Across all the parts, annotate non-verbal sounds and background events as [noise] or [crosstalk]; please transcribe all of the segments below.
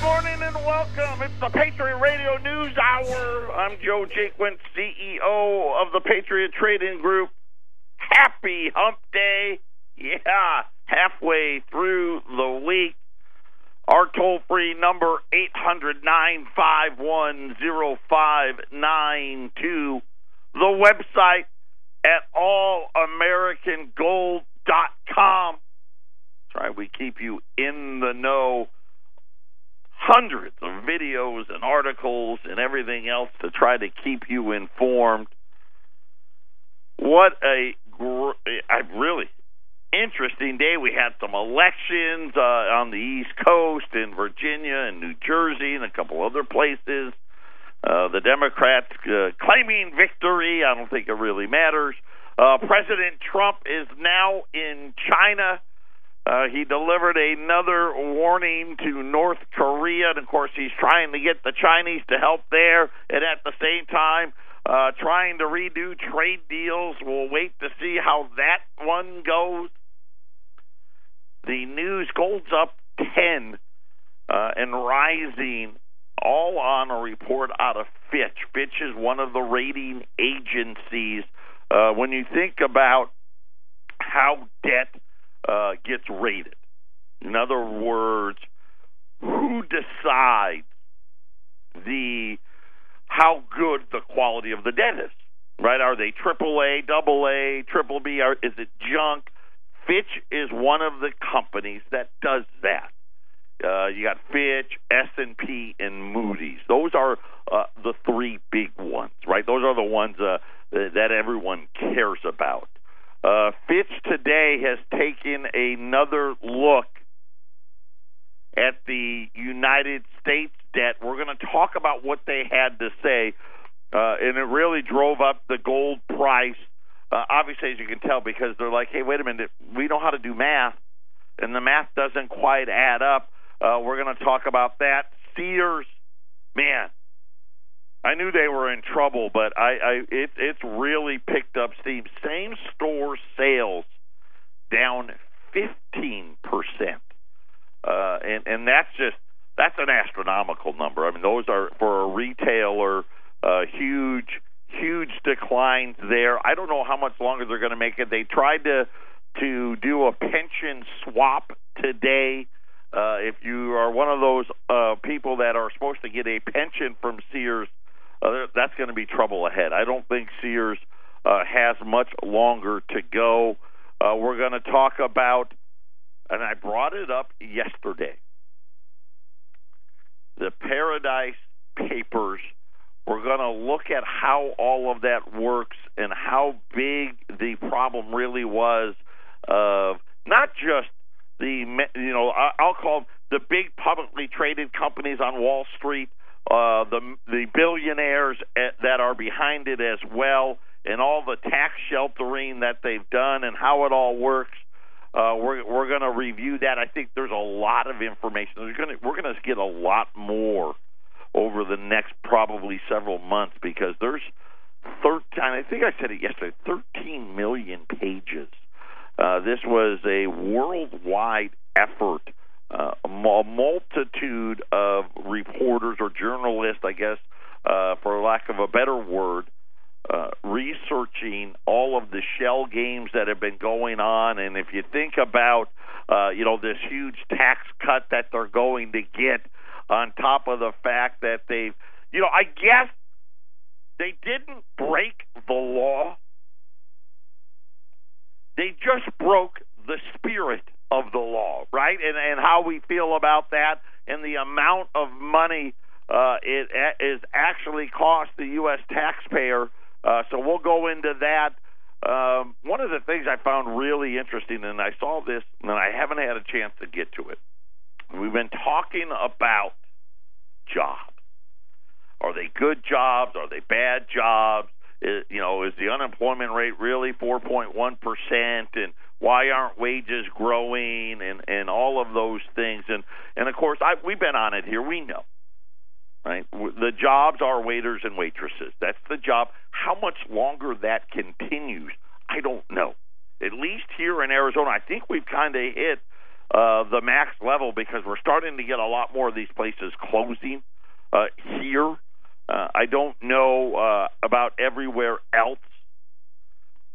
Good morning and welcome. It's the Patriot Radio News Hour. I'm Joe Jaquin, CEO of the Patriot Trading Group. Happy Hump Day. Yeah, halfway through the week. Our toll free number, 800 951 0592. The website at allamericangold.com. Right, we keep you in the know. Hundreds of videos and articles and everything else to try to keep you informed. What a gr- I really interesting day. We had some elections uh, on the East Coast in Virginia and New Jersey and a couple other places. Uh, the Democrats uh, claiming victory. I don't think it really matters. Uh, President Trump is now in China. Uh, he delivered another warning to North Korea, and of course, he's trying to get the Chinese to help there, and at the same time, uh, trying to redo trade deals. We'll wait to see how that one goes. The news gold's up 10 uh, and rising, all on a report out of Fitch. Fitch is one of the rating agencies. Uh, when you think about how debt uh, gets rated, in other words, who decides the how good the quality of the debt is? Right? Are they triple A, double A, triple B? Or is it junk? Fitch is one of the companies that does that. Uh, you got Fitch, S and P, and Moody's. Those are uh, the three big ones, right? Those are the ones uh, that everyone cares about. Uh, Fitch today has taken another look at the United States debt. We're going to talk about what they had to say, uh, and it really drove up the gold price uh, obviously, as you can tell, because they're like, hey, wait a minute, we know how to do math, and the math doesn't quite add up. Uh, we're going to talk about that. Sears, man, I knew they were in trouble, but I, I it, it's really picked up steam. Same store sales down fifteen percent, uh, and and that's just that's an astronomical number. I mean, those are for a retailer uh, huge huge declines there. I don't know how much longer they're going to make it. They tried to to do a pension swap today. Uh, if you are one of those uh, people that are supposed to get a pension from Sears, uh, that's going to be trouble ahead. I don't think Sears uh, has much longer to go. Uh, we're going to talk about, and I brought it up yesterday, the Paradise Papers we're going to look at how all of that works and how big the problem really was of not just the you know I'll call them the big publicly traded companies on Wall Street, uh, the the billionaires eh, that are behind it as well, and all the tax sheltering that they've done and how it all works. Uh, we're we're going to review that. I think there's a lot of information. There's to, we're going to get a lot more over the next probably several months because there's 13, I think I said it yesterday, 13 million pages. Uh, this was a worldwide effort, uh, a multitude of reporters or journalists, I guess, uh, for lack of a better word, uh, researching all of the shell games that have been going on. And if you think about, uh, you know, this huge tax cut that they're going to get, on top of the fact that they've, you know, I guess they didn't break the law. They just broke the spirit of the law, right? And and how we feel about that and the amount of money uh, it is actually cost the U.S. taxpayer. Uh, so we'll go into that. Um, one of the things I found really interesting, and I saw this, and I haven't had a chance to get to it. We've been talking about jobs. Are they good jobs? Are they bad jobs? Is, you know, is the unemployment rate really 4.1 percent? And why aren't wages growing? And and all of those things. And and of course, I, we've been on it here. We know, right? The jobs are waiters and waitresses. That's the job. How much longer that continues, I don't know. At least here in Arizona, I think we've kind of hit uh, the max level because we're starting to get a lot more of these places closing uh, here. Uh, I don't know uh, about everywhere else,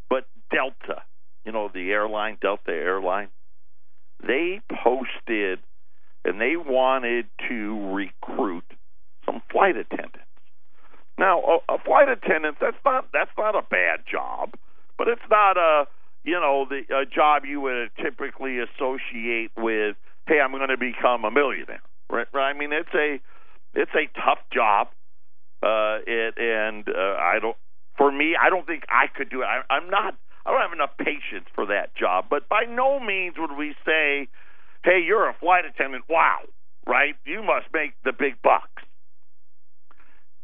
but Delta, you know, the airline, Delta Airline, they posted and they wanted to recruit some flight attendants. Now, a, a flight attendant that's not that's not a bad job, but it's not a you know the a job you would typically associate with. Hey, I'm going to become a millionaire. Right? I mean, it's a it's a tough job. Uh, it and uh, I don't. For me, I don't think I could do it. I, I'm not. I don't have enough patience for that job. But by no means would we say, "Hey, you're a flight attendant. Wow, right? You must make the big bucks."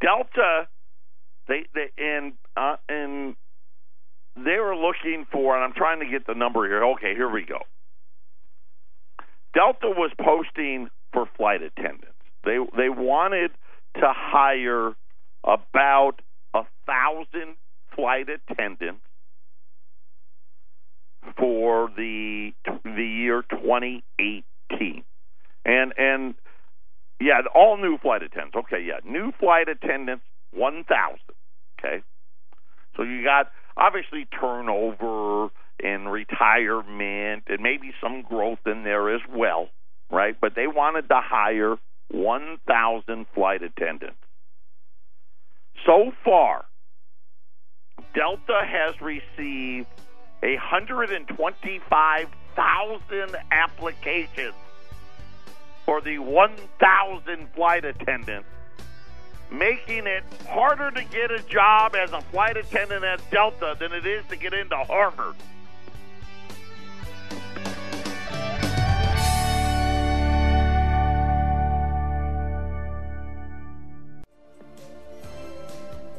Delta, they, they and uh, and they were looking for, and I'm trying to get the number here. Okay, here we go. Delta was posting for flight attendants. They they wanted to hire about a thousand flight attendants for the the year 2018, and and yeah, all new flight attendants. Okay, yeah, new flight attendants, one thousand. Okay, so you got obviously turnover and retirement, and maybe some growth in there as well, right? But they wanted to hire one thousand flight attendants. So far, Delta has received a hundred and twenty-five thousand applications for the 1,000 flight attendants, making it harder to get a job as a flight attendant at Delta than it is to get into Harvard.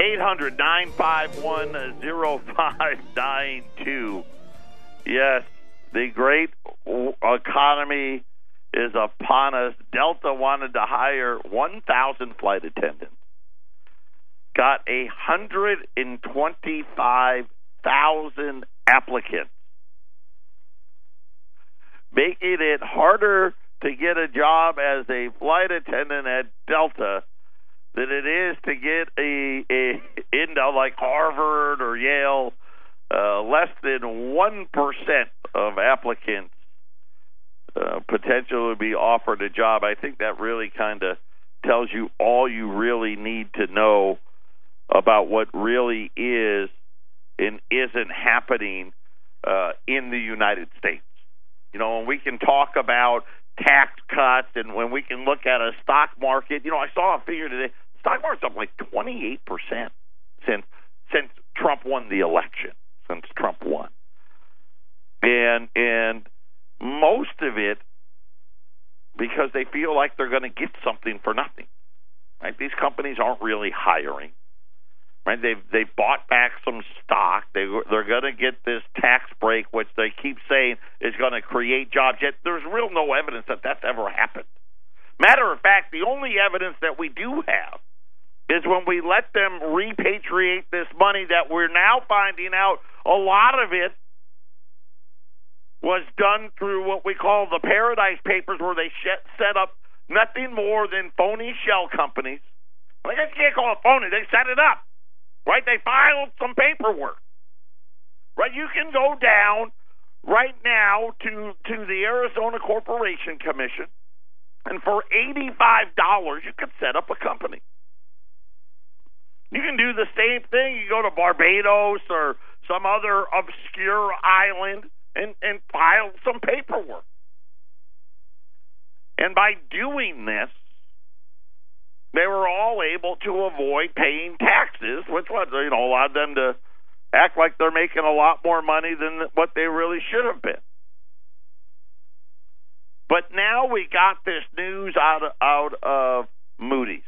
Eight hundred nine five one zero five nine two. Yes, the great economy is upon us. Delta wanted to hire 1,000 flight attendants, got a 125,000 applicants, making it harder to get a job as a flight attendant at Delta than it is to get a, a into like Harvard or Yale. Uh, less than one percent of applicants uh, potential to be offered a job. I think that really kind of tells you all you really need to know about what really is and isn't happening uh, in the United States. You know, and we can talk about tax cuts and when we can look at a stock market, you know, I saw a figure today. Stock market's up like 28% since since Trump won the election, since Trump won. And and most of it because they feel like they're going to get something for nothing. Right? These companies aren't really hiring. Right? They've they bought back some stock. They they're going to get this tax break, which they keep saying is going to create jobs. Yet there's real no evidence that that's ever happened. Matter of fact, the only evidence that we do have is when we let them repatriate this money that we're now finding out a lot of it was done through what we call the Paradise Papers, where they set up nothing more than phony shell companies. I guess you can't call it phony. They set it up, right? They filed some paperwork, right? You can go down right now to to the Arizona Corporation Commission, and for eighty five dollars, you could set up a company. You can do the same thing. You go to Barbados or some other obscure island and, and file some paperwork. And by doing this, they were all able to avoid paying taxes, which was, you know, allowed them to act like they're making a lot more money than what they really should have been. But now we got this news out of, out of Moody's.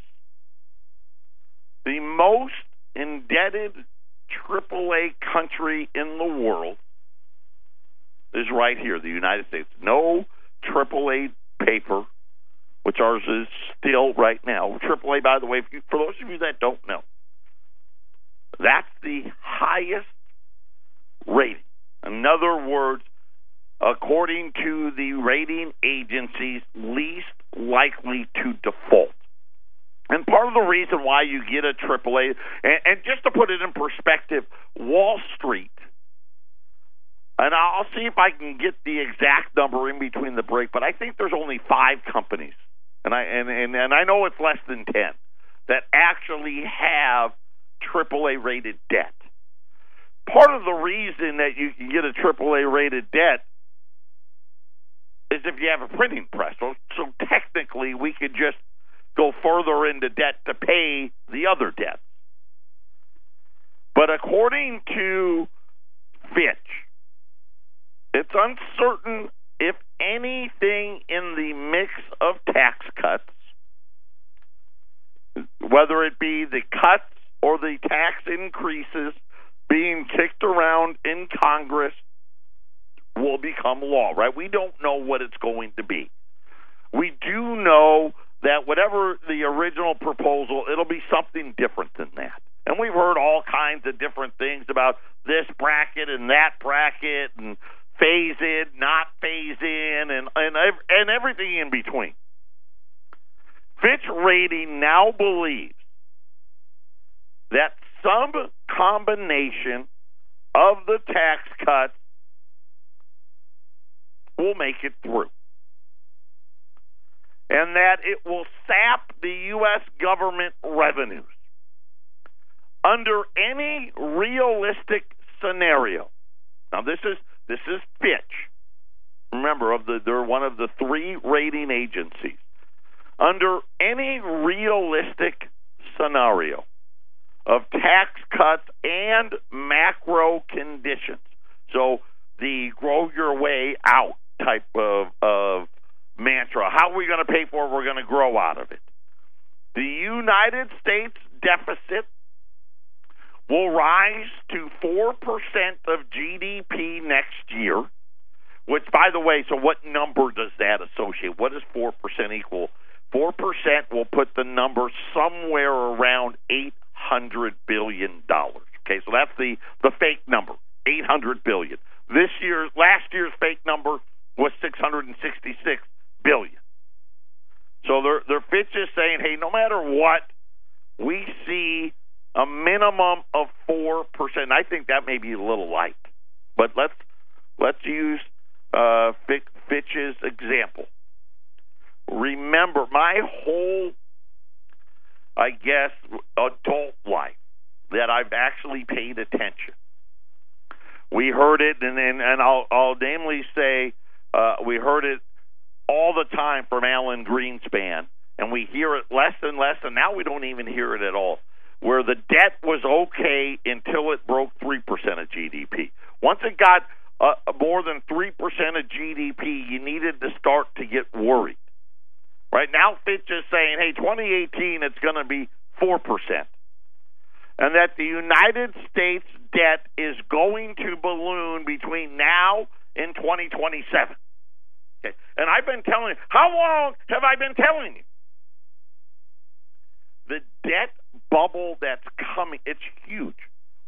The most indebted AAA country in the world is right here, the United States. No AAA paper, which ours is still right now. AAA, by the way, you, for those of you that don't know, that's the highest rating. In other words, according to the rating agencies, least likely to default. And part of the reason why you get a AAA, and, and just to put it in perspective, Wall Street, and I'll see if I can get the exact number in between the break, but I think there's only five companies, and I and and, and I know it's less than ten that actually have AAA rated debt. Part of the reason that you can get a AAA rated debt is if you have a printing press. So, so technically, we could just go further into debt to pay the other debts. But according to Fitch, it's uncertain if anything in the mix of tax cuts, whether it be the cuts or the tax increases being kicked around in Congress, will become law, right? We don't know what it's going to be. We do know whatever the original proposal, it'll be something different than that. And we've heard all kinds of different things about this bracket and that bracket and phase in, not phase in, and and and everything in between. Fitch Rating now believes that some combination of the tax cuts will make it through and that it will sap the U.S. government revenues. Under any realistic scenario, now this is this is Fitch. Remember, of the they're one of the three rating agencies. Under any realistic scenario of tax cuts and macro conditions, so the grow your way out type of, of mantra. How are we going to pay for it? We're going to grow out of it. The United States deficit will rise to 4% of GDP next year, which, by the way, so what number does that associate? What does 4% equal? 4% will put the number somewhere around $800 billion. Okay, so that's the, the fake number, $800 billion. This year, last year's fake number was 666 billion. So their their Fitch is saying, hey, no matter what, we see a minimum of four percent. I think that may be a little light, but let's let's use uh, Fitch's example. Remember, my whole, I guess, adult life that I've actually paid attention. We heard it, and and, and I'll I'll namely say uh, we heard it all the time from Alan Greenspan, and we hear it less and less, and now we don't even hear it at all. Where the debt was okay until it broke three percent of GDP. Once it got uh, more than three percent of GDP, you needed to start to get worried. Right now, Fitch is saying, "Hey, 2018, it's going to be four percent." and that the United States debt is going to balloon between now and 2027. Okay. And I've been telling you, how long have I been telling you? The debt bubble that's coming, it's huge.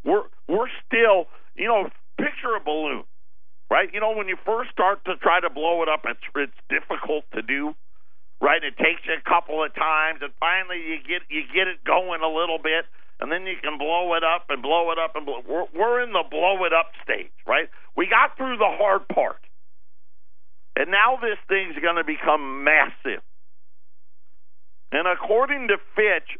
We're we're still, you know, picture a balloon, right? You know, when you first start to try to blow it up, it's it's difficult to do, right? It takes you a couple of times, and finally you get you get it going a little bit, and then you can blow it up and blow it up and blow. We're we're in the blow it up stage, right? We got through the hard part. And now this thing's going to become massive. And according to Fitch,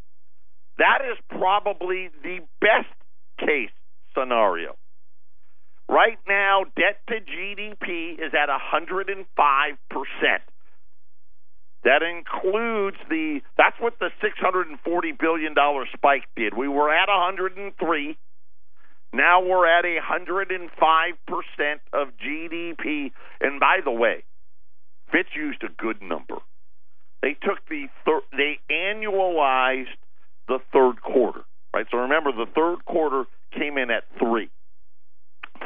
that is probably the best case scenario. Right now, debt to GDP is at 105%. That includes the that's what the 640 billion dollar spike did. We were at 103. Now we're at 105% of GDP. And by the way, Fitch used a good number. They took the thir- they annualized the third quarter, right? So remember, the third quarter came in at three,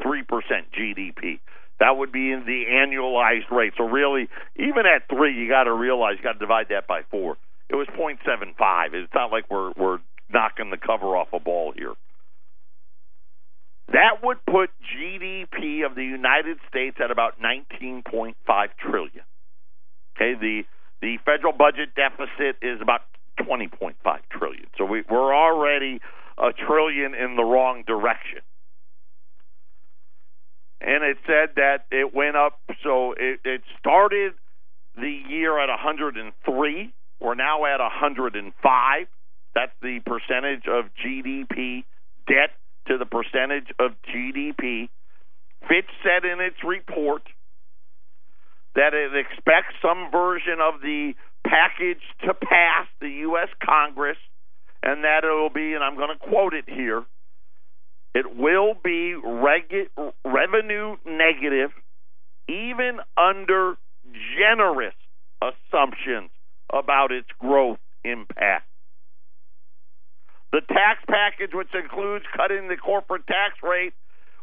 three percent GDP. That would be in the annualized rate. So really, even at three, you got to realize you got to divide that by four. It was 0.75. It's not like we're we're knocking the cover off a ball here. That would put GDP of the United States at about 19.5 trillion. Okay, the the federal budget deficit is about 20.5 trillion. So we, we're already a trillion in the wrong direction. And it said that it went up, so it, it started the year at 103. We're now at 105. That's the percentage of GDP debt to the percentage of GDP. Fitch said in its report that it expects some version of the package to pass the U.S. Congress, and that it will be, and I'm going to quote it here, it will be revenue negative even under generous assumptions about its growth impact. The tax package, which includes cutting the corporate tax rate,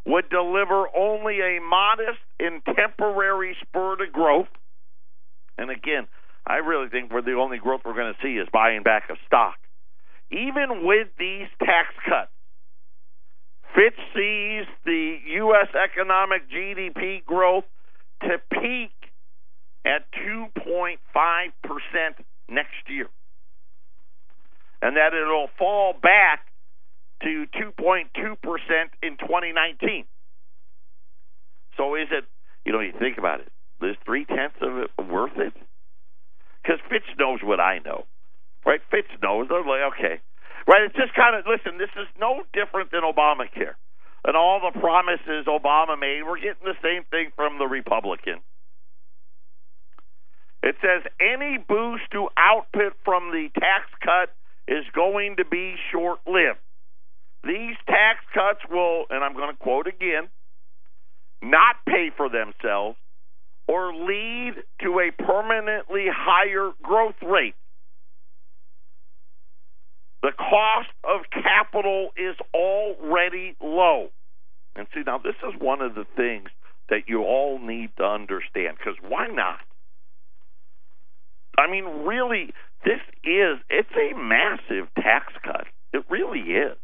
would deliver only a modest and temporary spur to growth. And again, I really think we're the only growth we're going to see is buying back of stock. Even with these tax cuts, Fitch sees the U.S. economic GDP growth to peak at 2.5% next year. And that it'll fall back to 2.2% in 2019. So is it, you know, you think about it, is three tenths of it worth it? Because Fitch knows what I know, right? Fitch knows. They're like, okay, right? It's just kind of, listen, this is no different than Obamacare and all the promises Obama made. We're getting the same thing from the Republicans. It says any boost to output from the tax cut is going to be short lived. These tax cuts will, and I'm going to quote again, not pay for themselves or lead to a permanently higher growth rate. The cost of capital is already low. And see, now this is one of the things that you all need to understand because why not? I mean, really, this is, it's a massive tax cut. It really is.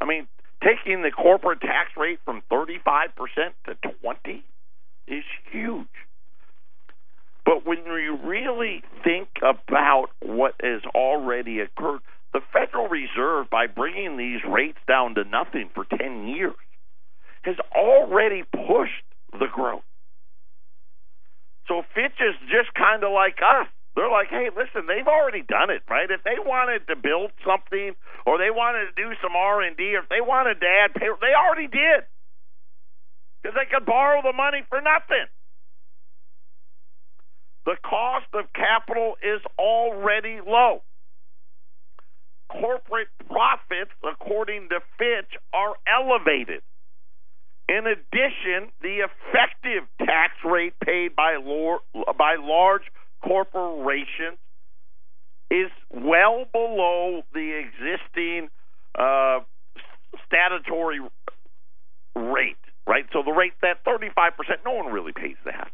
I mean, taking the corporate tax rate from 35% to 20 is huge. But when you really think about what has already occurred, the Federal Reserve, by bringing these rates down to nothing for 10 years, has already pushed the growth. So Fitch is just kind of like us. They're like, hey, listen, they've already done it, right? If they wanted to build something, or they wanted to do some R and D, or if they wanted to add payroll, they already did, they could borrow the money for nothing. The cost of capital is already low. Corporate profits, according to Fitch, are elevated. In addition, the effective tax rate paid by, by large corporations is well below the existing uh, statutory rate, right? So the rate that 35%, no one really pays that.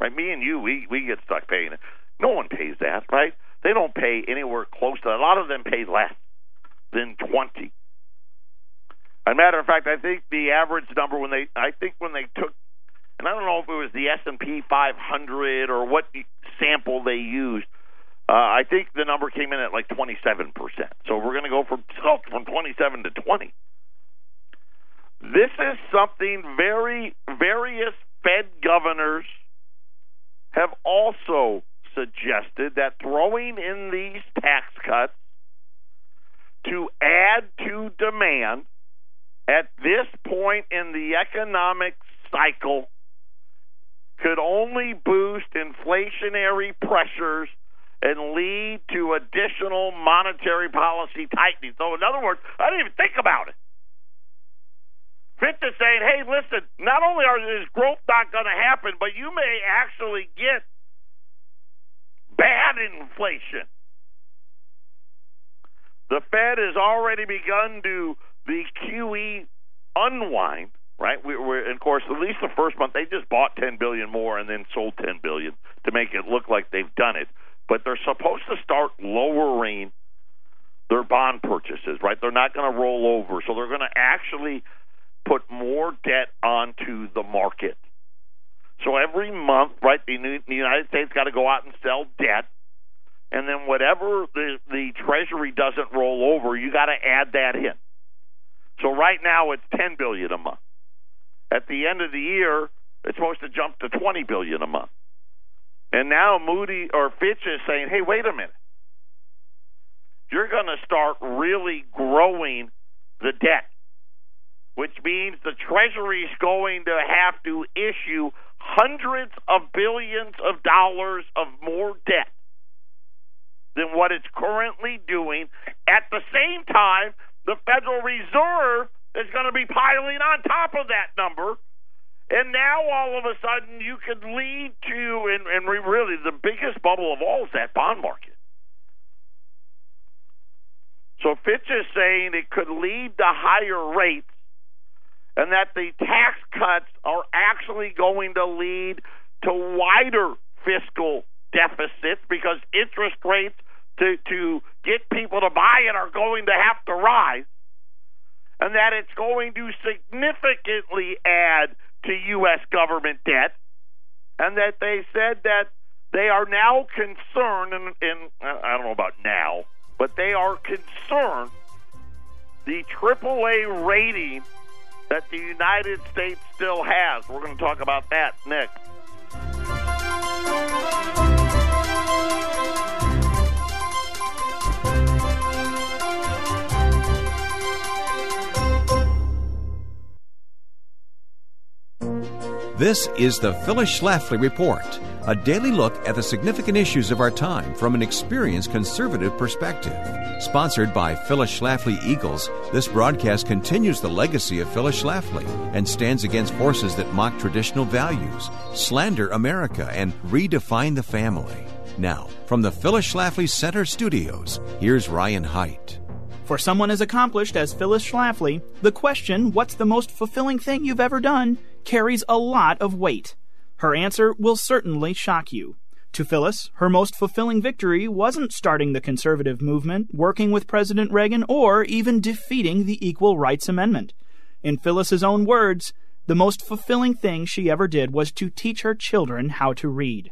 Right? Me and you, we, we get stuck paying it. No one pays that, right? They don't pay anywhere close to that. A lot of them pay less than 20. As a matter of fact, I think the average number when they, I think when they took and I don't know if it was the S and P 500 or what sample they used. Uh, I think the number came in at like 27 percent. So we're going to go from from 27 to 20. This is something very various Fed governors have also suggested that throwing in these tax cuts to add to demand at this point in the economic cycle could only boost inflationary pressures and lead to additional monetary policy tightening. So, in other words, I didn't even think about it. Is saying, hey, listen, not only are is growth not going to happen, but you may actually get bad inflation. The Fed has already begun to the QE unwind right? We, we're, of course, at least the first month they just bought 10 billion more and then sold 10 billion to make it look like they've done it. But they're supposed to start lowering their bond purchases, right? They're not going to roll over, so they're going to actually put more debt onto the market. So every month, right, the, United States got to go out and sell debt, and then whatever the the Treasury doesn't roll over, you got to add that in. So right now it's ten billion a month. At the end of the year, it's supposed to jump to twenty billion a month. And now Moody or Fitch is saying, "Hey, wait a minute. You're going to start really growing the debt, which means the Treasury is going to have to issue hundreds of billions of dollars of more debt than what it's currently doing. At the same time, the Federal Reserve is going to be piling on top of that number. And now all of a sudden you could lead to, and, and really the biggest bubble of all is that bond market. So Fitch is saying it could lead to higher rates and that the tax cuts are actually going to lead to wider fiscal deficits because interest rates to, to get people to buy it are going to have to rise, and that it's going to significantly add to U.S. government debt, and that they said that they are now concerned, and, and I don't know about now, but they are concerned the AAA rating that the United States still has. We're going to talk about that next. This is the Phyllis Schlafly Report, a daily look at the significant issues of our time from an experienced conservative perspective. Sponsored by Phyllis Schlafly Eagles, this broadcast continues the legacy of Phyllis Schlafly and stands against forces that mock traditional values, slander America, and redefine the family. Now, from the Phyllis Schlafly Center studios, here's Ryan Haidt. For someone as accomplished as Phyllis Schlafly, the question, What's the most fulfilling thing you've ever done? carries a lot of weight. Her answer will certainly shock you. To Phyllis, her most fulfilling victory wasn't starting the conservative movement, working with President Reagan, or even defeating the Equal Rights Amendment. In Phyllis's own words, the most fulfilling thing she ever did was to teach her children how to read.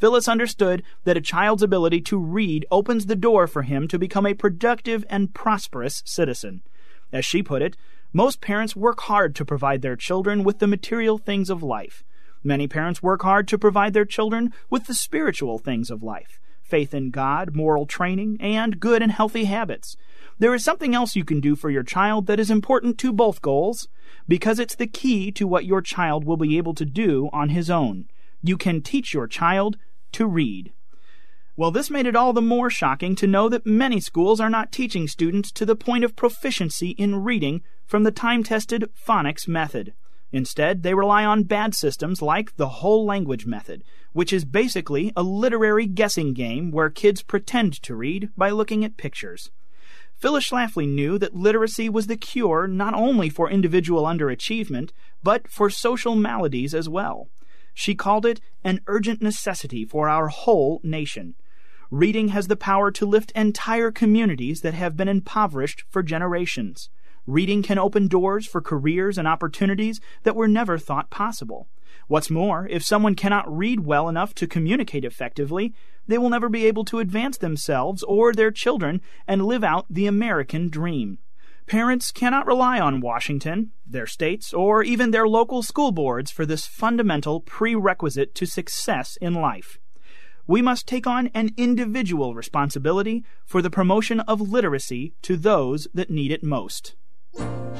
Phyllis understood that a child's ability to read opens the door for him to become a productive and prosperous citizen. As she put it, most parents work hard to provide their children with the material things of life. Many parents work hard to provide their children with the spiritual things of life faith in God, moral training, and good and healthy habits. There is something else you can do for your child that is important to both goals, because it's the key to what your child will be able to do on his own. You can teach your child to read. Well, this made it all the more shocking to know that many schools are not teaching students to the point of proficiency in reading from the time tested phonics method. Instead, they rely on bad systems like the whole language method, which is basically a literary guessing game where kids pretend to read by looking at pictures. Phyllis Schlafly knew that literacy was the cure not only for individual underachievement, but for social maladies as well. She called it an urgent necessity for our whole nation. Reading has the power to lift entire communities that have been impoverished for generations. Reading can open doors for careers and opportunities that were never thought possible. What's more, if someone cannot read well enough to communicate effectively, they will never be able to advance themselves or their children and live out the American dream. Parents cannot rely on Washington, their states, or even their local school boards for this fundamental prerequisite to success in life we must take on an individual responsibility for the promotion of literacy to those that need it most.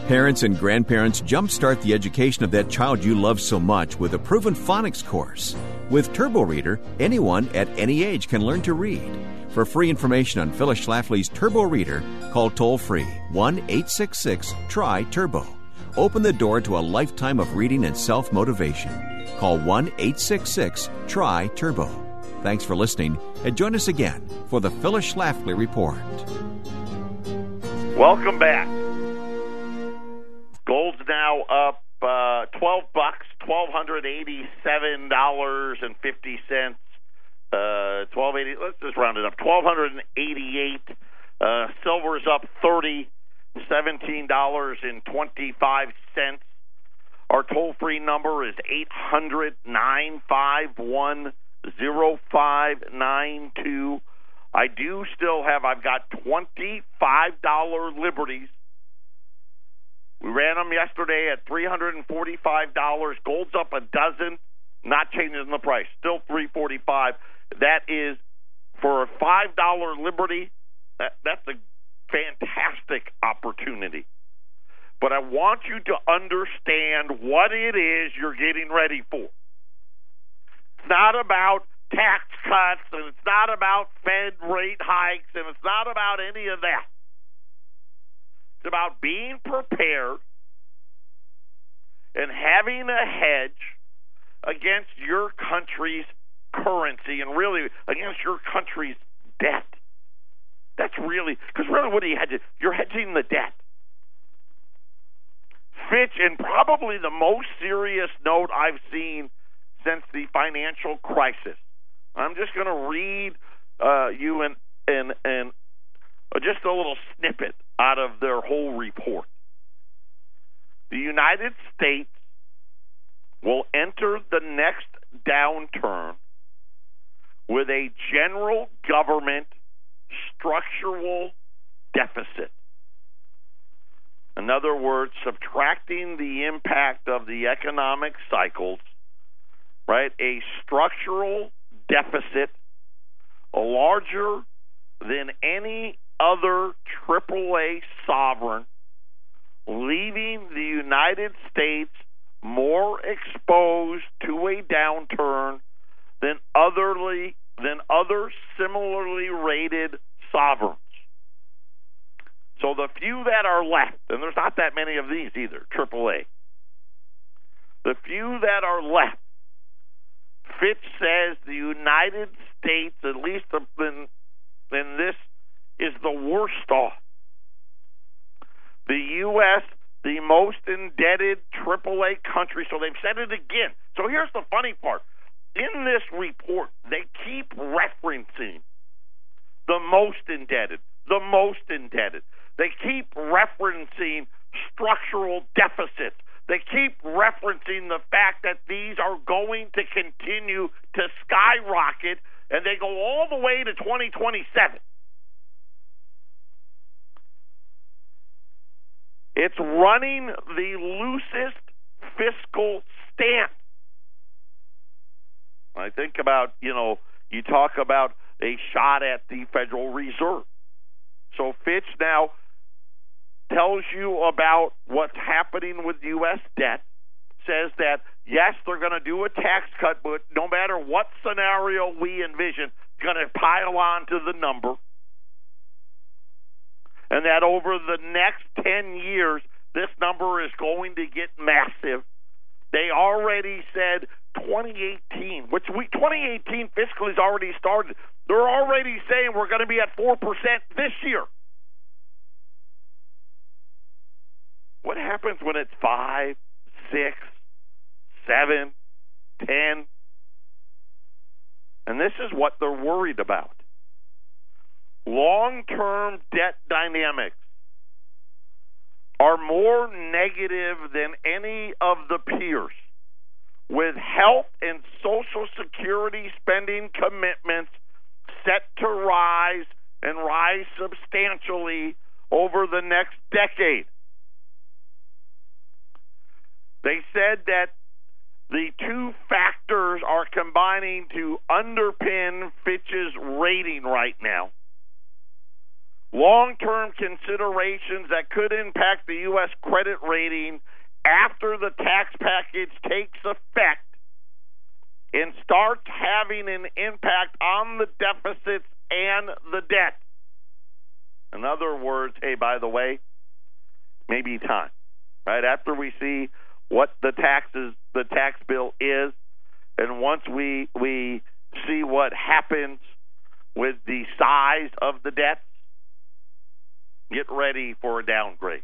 Parents and grandparents jumpstart the education of that child you love so much with a proven phonics course. With Turbo Reader, anyone at any age can learn to read. For free information on Phyllis Schlafly's Turbo Reader, call toll free 1 866 TRY TURBO. Open the door to a lifetime of reading and self motivation. Call 1 866 TRY TURBO. Thanks for listening, and join us again for the Phyllis Schlafly Report. Welcome back. Gold's now up uh, 12 bucks, $1,287.50. Uh, 1280, let's just round it up. 1288 uh, silver's up 30 $17.25. Our toll free number is 800 951 0592. I do still have, I've got $25 liberties. We ran them yesterday at $345. Gold's up a dozen, not changing the price, still 345 That is for a $5 liberty, that, that's a fantastic opportunity. But I want you to understand what it is you're getting ready for. It's not about tax cuts and it's not about Fed rate hikes and it's not about any of that. It's about being prepared and having a hedge against your country's currency and really against your country's debt. That's really because really what are you hedging? You're hedging the debt. Fitch, and probably the most serious note I've seen since the financial crisis. I'm just going to read uh, you an, an, an, just a little snippet out of their whole report. The United States will enter the next downturn with a general government structural deficit. In other words, subtracting the impact of the economic cycles, right? A structural deficit larger than any other AAA sovereign, leaving the United States more exposed to a downturn than otherly than other similarly rated sovereigns. So the few that are left, and there's not that many of these either, AAA. The few that are left, Fitch says the United States, at least in, in this, is the worst off. The U.S., the most indebted AAA country, so they've said it again. So here's the funny part. In this report, they keep referencing the most indebted, the most indebted. They keep referencing structural deficits. They keep referencing the fact that these are going to continue to skyrocket and they go all the way to 2027. It's running the loosest fiscal stance. I think about, you know, you talk about a shot at the Federal Reserve. So Fitch now tells you about what's happening with U.S. debt, says that, yes, they're going to do a tax cut, but no matter what scenario we envision, it's going to pile on to the number. And that over the next 10 years, this number is going to get massive. They already said 2018, which we 2018 fiscal has already started. They're already saying we're going to be at 4% this year. What happens when it's five, six, seven, ten? And this is what they're worried about. Long term debt dynamics are more negative than any of the peers, with health and Social Security spending commitments set to rise and rise substantially over the next decade. They said that the two factors are combining to underpin Fitch's rating right now. Long term considerations that could impact the U.S. credit rating after the tax package takes effect and starts having an impact on the deficits and the debt. In other words, hey, by the way, maybe time. Right after we see what the taxes the tax bill is, and once we we see what happens with the size of the debts, get ready for a downgrade.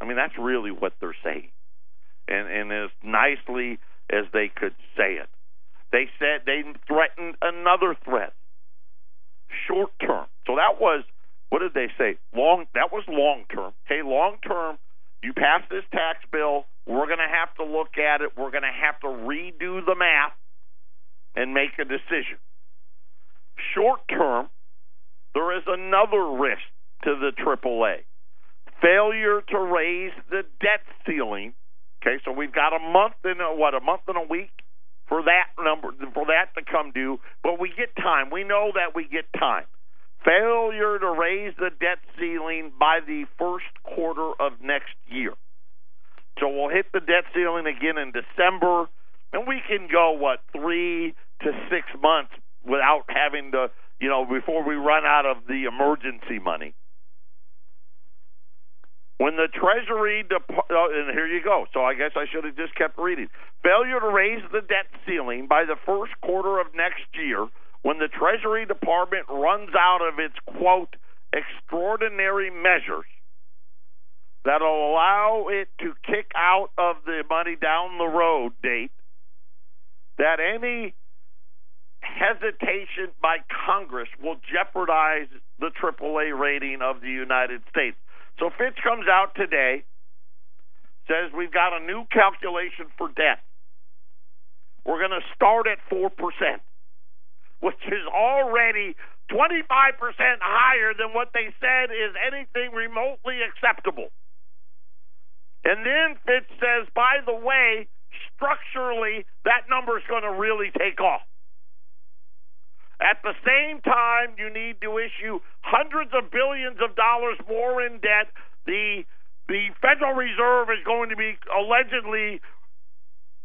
I mean, that's really what they're saying, and and as nicely as they could say it, they said they threatened another threat, short term. So that was what did they say? Long that was long term. Okay, long term. You pass this tax bill, we're going to have to look at it. We're going to have to redo the math and make a decision. Short term, there is another risk to the AAA failure to raise the debt ceiling. Okay, so we've got a month and a, what a month and a week for that number for that to come due, but we get time. We know that we get time. Failure to raise the debt ceiling by the first quarter of next year. So we'll hit the debt ceiling again in December, and we can go what three to six months without having to, you know, before we run out of the emergency money. When the Treasury, Dep- oh, and here you go. So I guess I should have just kept reading. Failure to raise the debt ceiling by the first quarter of next year, when the Treasury Department runs out of its quote extraordinary measures that'll allow it to kick out of the money down the road date, that any hesitation by Congress will jeopardize the AAA rating of the United States. So Fitch comes out today, says we've got a new calculation for debt. We're going to start at 4%, which is already 25% higher than what they said is anything remotely acceptable. And then Fitch says, by the way, structurally, that number is going to really take off. At the same time, you need to issue hundreds of billions of dollars more in debt. The the Federal Reserve is going to be allegedly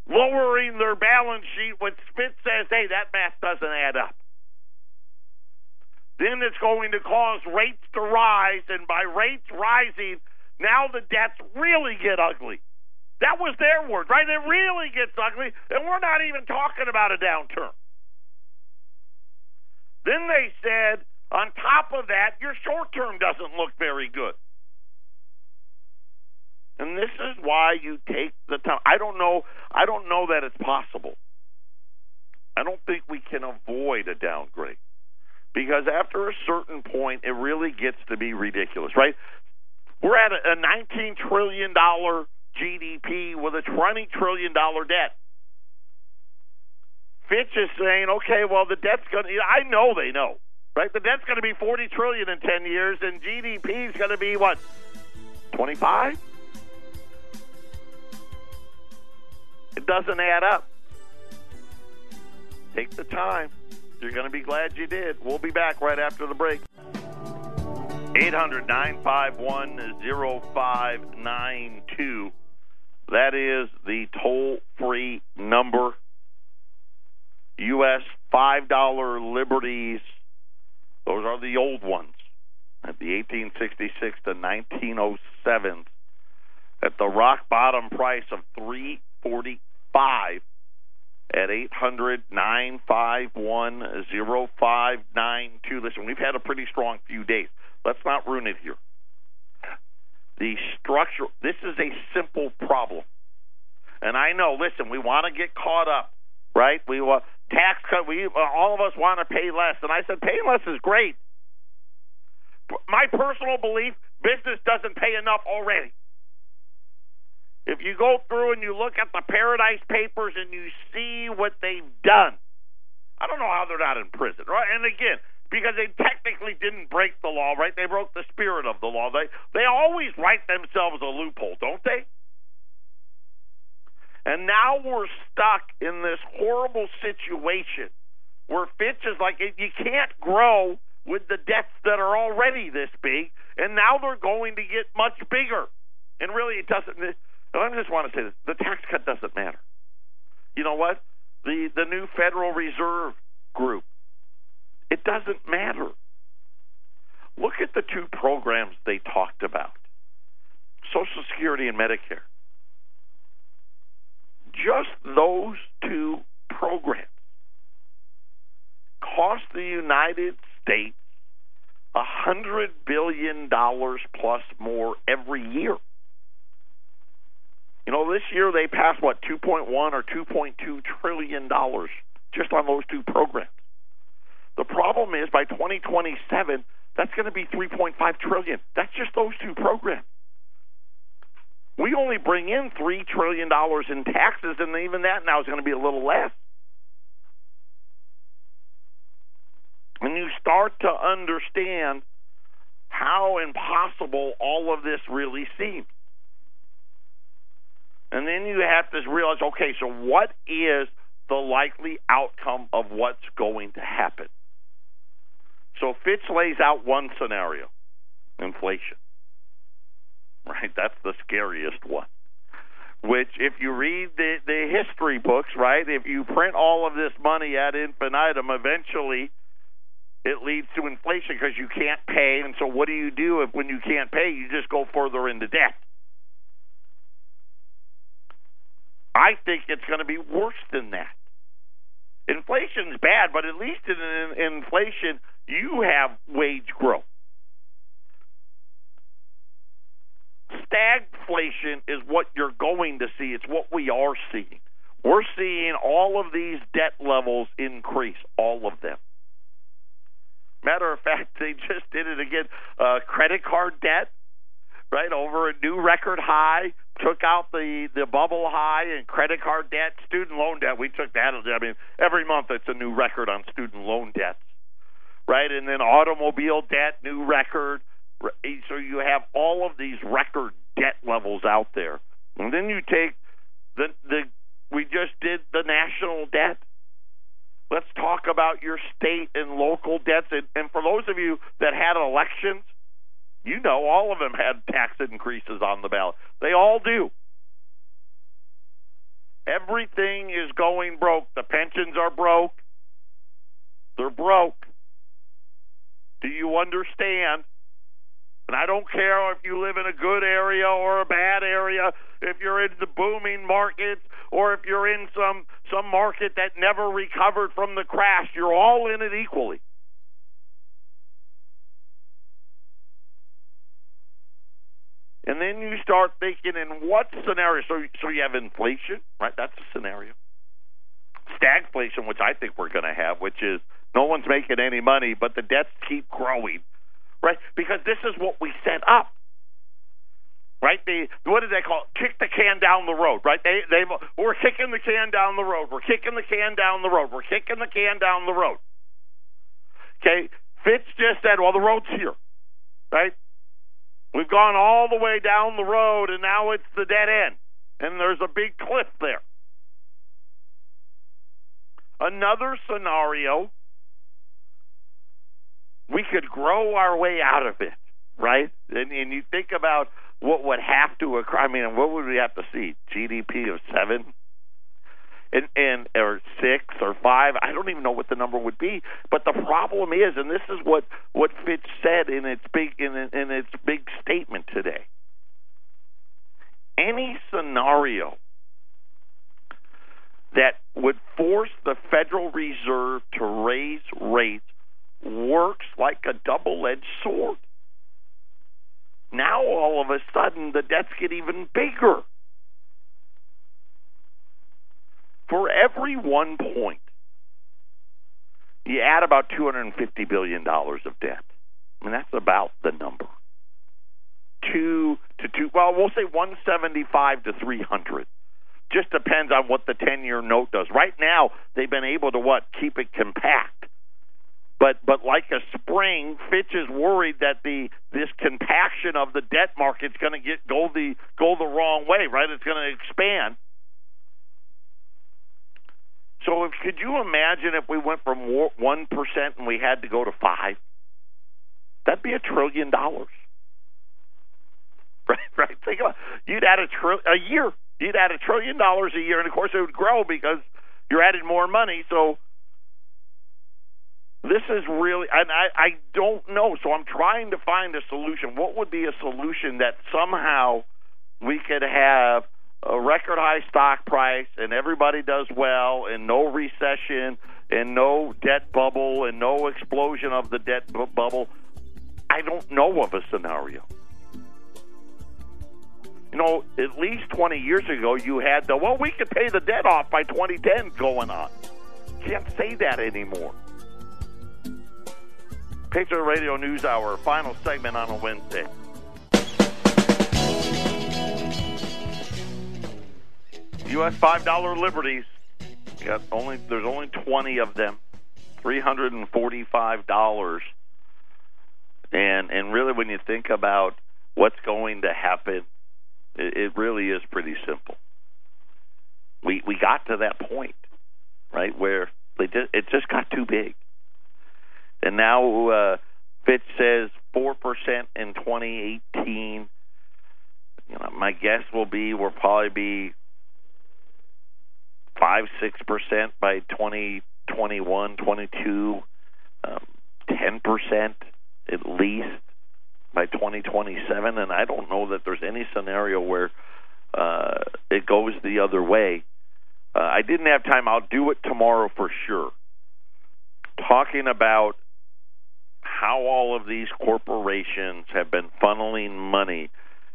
lowering their balance sheet when Smith says, hey, that math doesn't add up. Then it's going to cause rates to rise, and by rates rising, now the debts really get ugly. That was their word, right? It really gets ugly, and we're not even talking about a downturn. Then they said, on top of that, your short term doesn't look very good. And this is why you take the time. I don't know. I don't know that it's possible. I don't think we can avoid a downgrade because after a certain point, it really gets to be ridiculous, right? We're at a, a 19 trillion dollar GDP with a 20 trillion dollar debt. Fitch is saying, okay, well, the debt's going to, I know they know, right? The debt's going to be 40 trillion in 10 years, and GDP is going to be what, 25? It doesn't add up. Take the time. You're going to be glad you did. We'll be back right after the break. 800 951 0592. That is the toll free number U.S. $5 Liberties. Those are the old ones at the 1866 to 1907 at the rock bottom price of 345 at 800 951 0592. Listen, we've had a pretty strong few days. Let's not ruin it here. The structure, this is a simple problem. And I know, listen, we want to get caught up, right? We want tax cut. We uh, all of us want to pay less, and I said paying less is great. My personal belief: business doesn't pay enough already. If you go through and you look at the Paradise Papers and you see what they've done, I don't know how they're not in prison, right? And again, because they technically didn't break the law, right? They broke the spirit of the law. They they always write themselves a loophole, don't they? And now we're stuck in this horrible situation where Fitch is like, you can't grow with the debts that are already this big, and now they're going to get much bigger. And really, it doesn't. I just want to say this: the tax cut doesn't matter. You know what? The the new Federal Reserve group. It doesn't matter. Look at the two programs they talked about: Social Security and Medicare just those two programs cost the United States a hundred billion dollars plus more every year. You know, this year they passed what 2.1 or 2.2 trillion dollars just on those two programs. The problem is by 2027 That's going to be 3.5 trillion. That's just those two programs. We only bring in three trillion dollars in taxes, and even that now is going to be a little less. And you start to understand how impossible all of this really seems. And then you have to realize okay, so what is the likely outcome of what's going to happen? So Fitch lays out one scenario inflation. [laughs] Right? That's the scariest one. Which, if you read the, the history books, right, if you print all of this money ad infinitum, eventually it leads to inflation because you can't pay. And so, what do you do if when you can't pay, you just go further into debt? I think it's going to be worse than that. Inflation's bad, but at least in, in inflation, you have wage growth. Stagflation is what you're going to see. It's what we are seeing. We're seeing all of these debt levels increase, all of them. Matter of fact, they just did it again. Uh, credit card debt, right, over a new record high. Took out the the bubble high and credit card debt, student loan debt. We took that. I mean, every month it's a new record on student loan debts, right? And then automobile debt, new record. So you have all of these record debt levels out there, and then you take the the we just did the national debt Let's talk about your state and local debts. And, and for those of you that had elections, you know all of them had tax increases on the ballot. They all do. Everything is going broke. The pensions are broke. They're broke. Do you understand and I don't care if you live in a good area or a bad area, if you're in the booming markets or if you're in some some market that never recovered from the crash, you're all in it equally. And then you start thinking in what scenario? So, so you have inflation, right? That's a scenario. Stagflation, which I think we're going to have, which is no one's making any money, but the debts keep growing right? Because this is what we set up. Right? They what do they call it? Kick the can down the road, right? They they we're kicking the can down the road. We're kicking the can down the road. We're kicking the can down the road. Okay? Fitch just said, well, the road's here. Right? We've gone all the way down the road and now it's the dead end. And there's a big cliff there. Another scenario we could grow our way out of it, right? And, and you think about what would have to occur. I mean, what would we have to see? GDP of seven, and and or six or five. I don't even know what the number would be. But the problem is, and this is what what Fitch said in its big in in its big statement today. Any scenario that would force the Federal Reserve to raise rates works like a double edged sword. Now, all of a sudden, the debts get even bigger. For every one point, you add about $250 billion of debt. Mean, that's about the number. Two to two, well, we'll say 175 to 300. Just depends on what the 10 year note does. Right now, they've been able to what? Keep it compact. But but like a spring, Fitch is worried that the this compaction of the debt market is going to get go the go the wrong way, right? It's going to expand. So if, could you imagine if we went from one percent and we had to go to five? That'd be a trillion dollars, [laughs] right? Right. Think about you'd add a trill a year. You'd add a trillion dollars a year, and of course it would grow because you're adding more money. So this is really, and I, I don't know. So I'm trying to find a solution. What would be a solution that somehow we could have a record high stock price and everybody does well and no recession and no debt bubble and no explosion of the debt bu- bubble? I don't know of a scenario. You know, at least 20 years ago, you had the, well, we could pay the debt off by 2010 going on. Can't say that anymore. Patriot Radio News Hour, final segment on a Wednesday. U.S. five dollar liberties. Got only there's only twenty of them, three hundred and forty five dollars. And and really, when you think about what's going to happen, it, it really is pretty simple. We we got to that point, right, where they just, it just got too big, and now uh, Fitch says four percent in 2018. You know, my guess will be we'll probably be five six percent by 2021, 22, um, ten percent at least by 2027, and I don't know that there's any scenario where uh, it goes the other way. Uh, I didn't have time. I'll do it tomorrow for sure. Talking about how all of these corporations have been funneling money,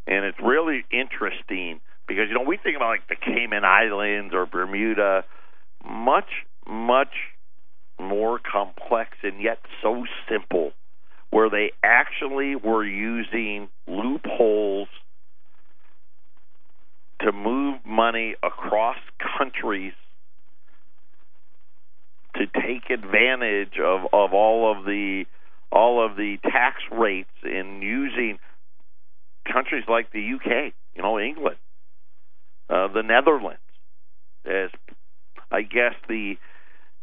and it's really interesting because you know we think about like the Cayman Islands or Bermuda, much much more complex and yet so simple, where they actually were using loopholes to move money across countries to take advantage of, of all of the all of the tax rates in using countries like the UK, you know, England, uh, the Netherlands, as I guess the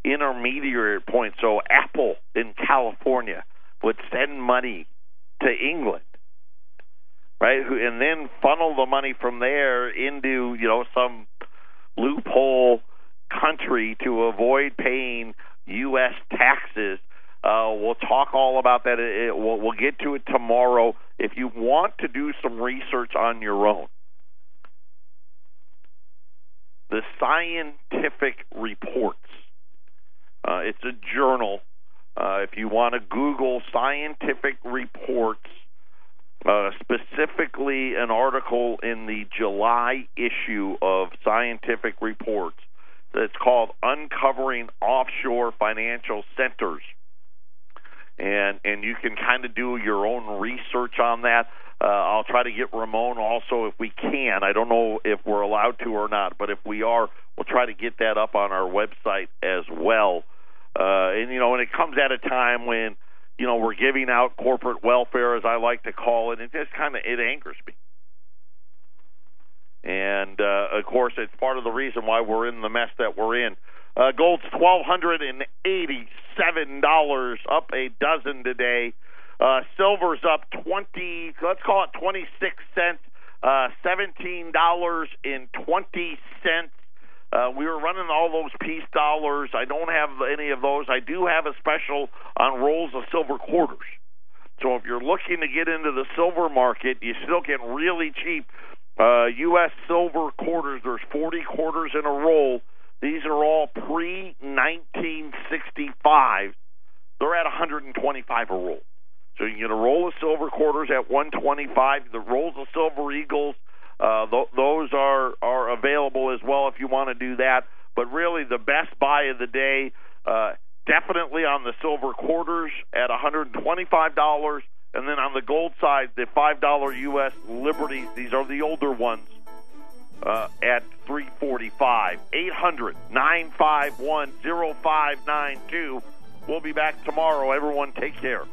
intermediary point. So Apple in California would send money to England, right, and then funnel the money from there into you know some loophole country to avoid paying U.S. taxes. Uh, we'll talk all about that. It, we'll, we'll get to it tomorrow. If you want to do some research on your own, the scientific reports. Uh, it's a journal. Uh, if you want to Google scientific reports, uh, specifically an article in the July issue of Scientific Reports that's called "Uncovering Offshore Financial Centers," and and you can kind of do your own research on that. Uh, I'll try to get Ramon also if we can. I don't know if we're allowed to or not, but if we are, we'll try to get that up on our website as well. Uh, and you know, and it comes at a time when you know we're giving out corporate welfare, as I like to call it, and it just kind of it angers me. And uh, of course, it's part of the reason why we're in the mess that we're in. Uh, gold's twelve hundred and eighty-seven dollars, up a dozen today. Uh, silver's up twenty. Let's call it twenty-six cents. Uh, Seventeen dollars and twenty cents. Uh, we were running all those peace dollars. I don't have any of those. I do have a special on rolls of silver quarters. So if you're looking to get into the silver market, you still get really cheap uh, U.S. silver quarters. There's 40 quarters in a roll. These are all pre 1965. They're at 125 a roll. So you can get a roll of silver quarters at 125. The rolls of silver eagles, uh, th- those are are available as well if you want to do that. But really, the best buy of the day, uh, definitely on the silver quarters at 125 dollars, and then on the gold side, the five dollar U.S. Liberties. These are the older ones uh, at 345. 800 951 0592. We'll be back tomorrow. Everyone, take care.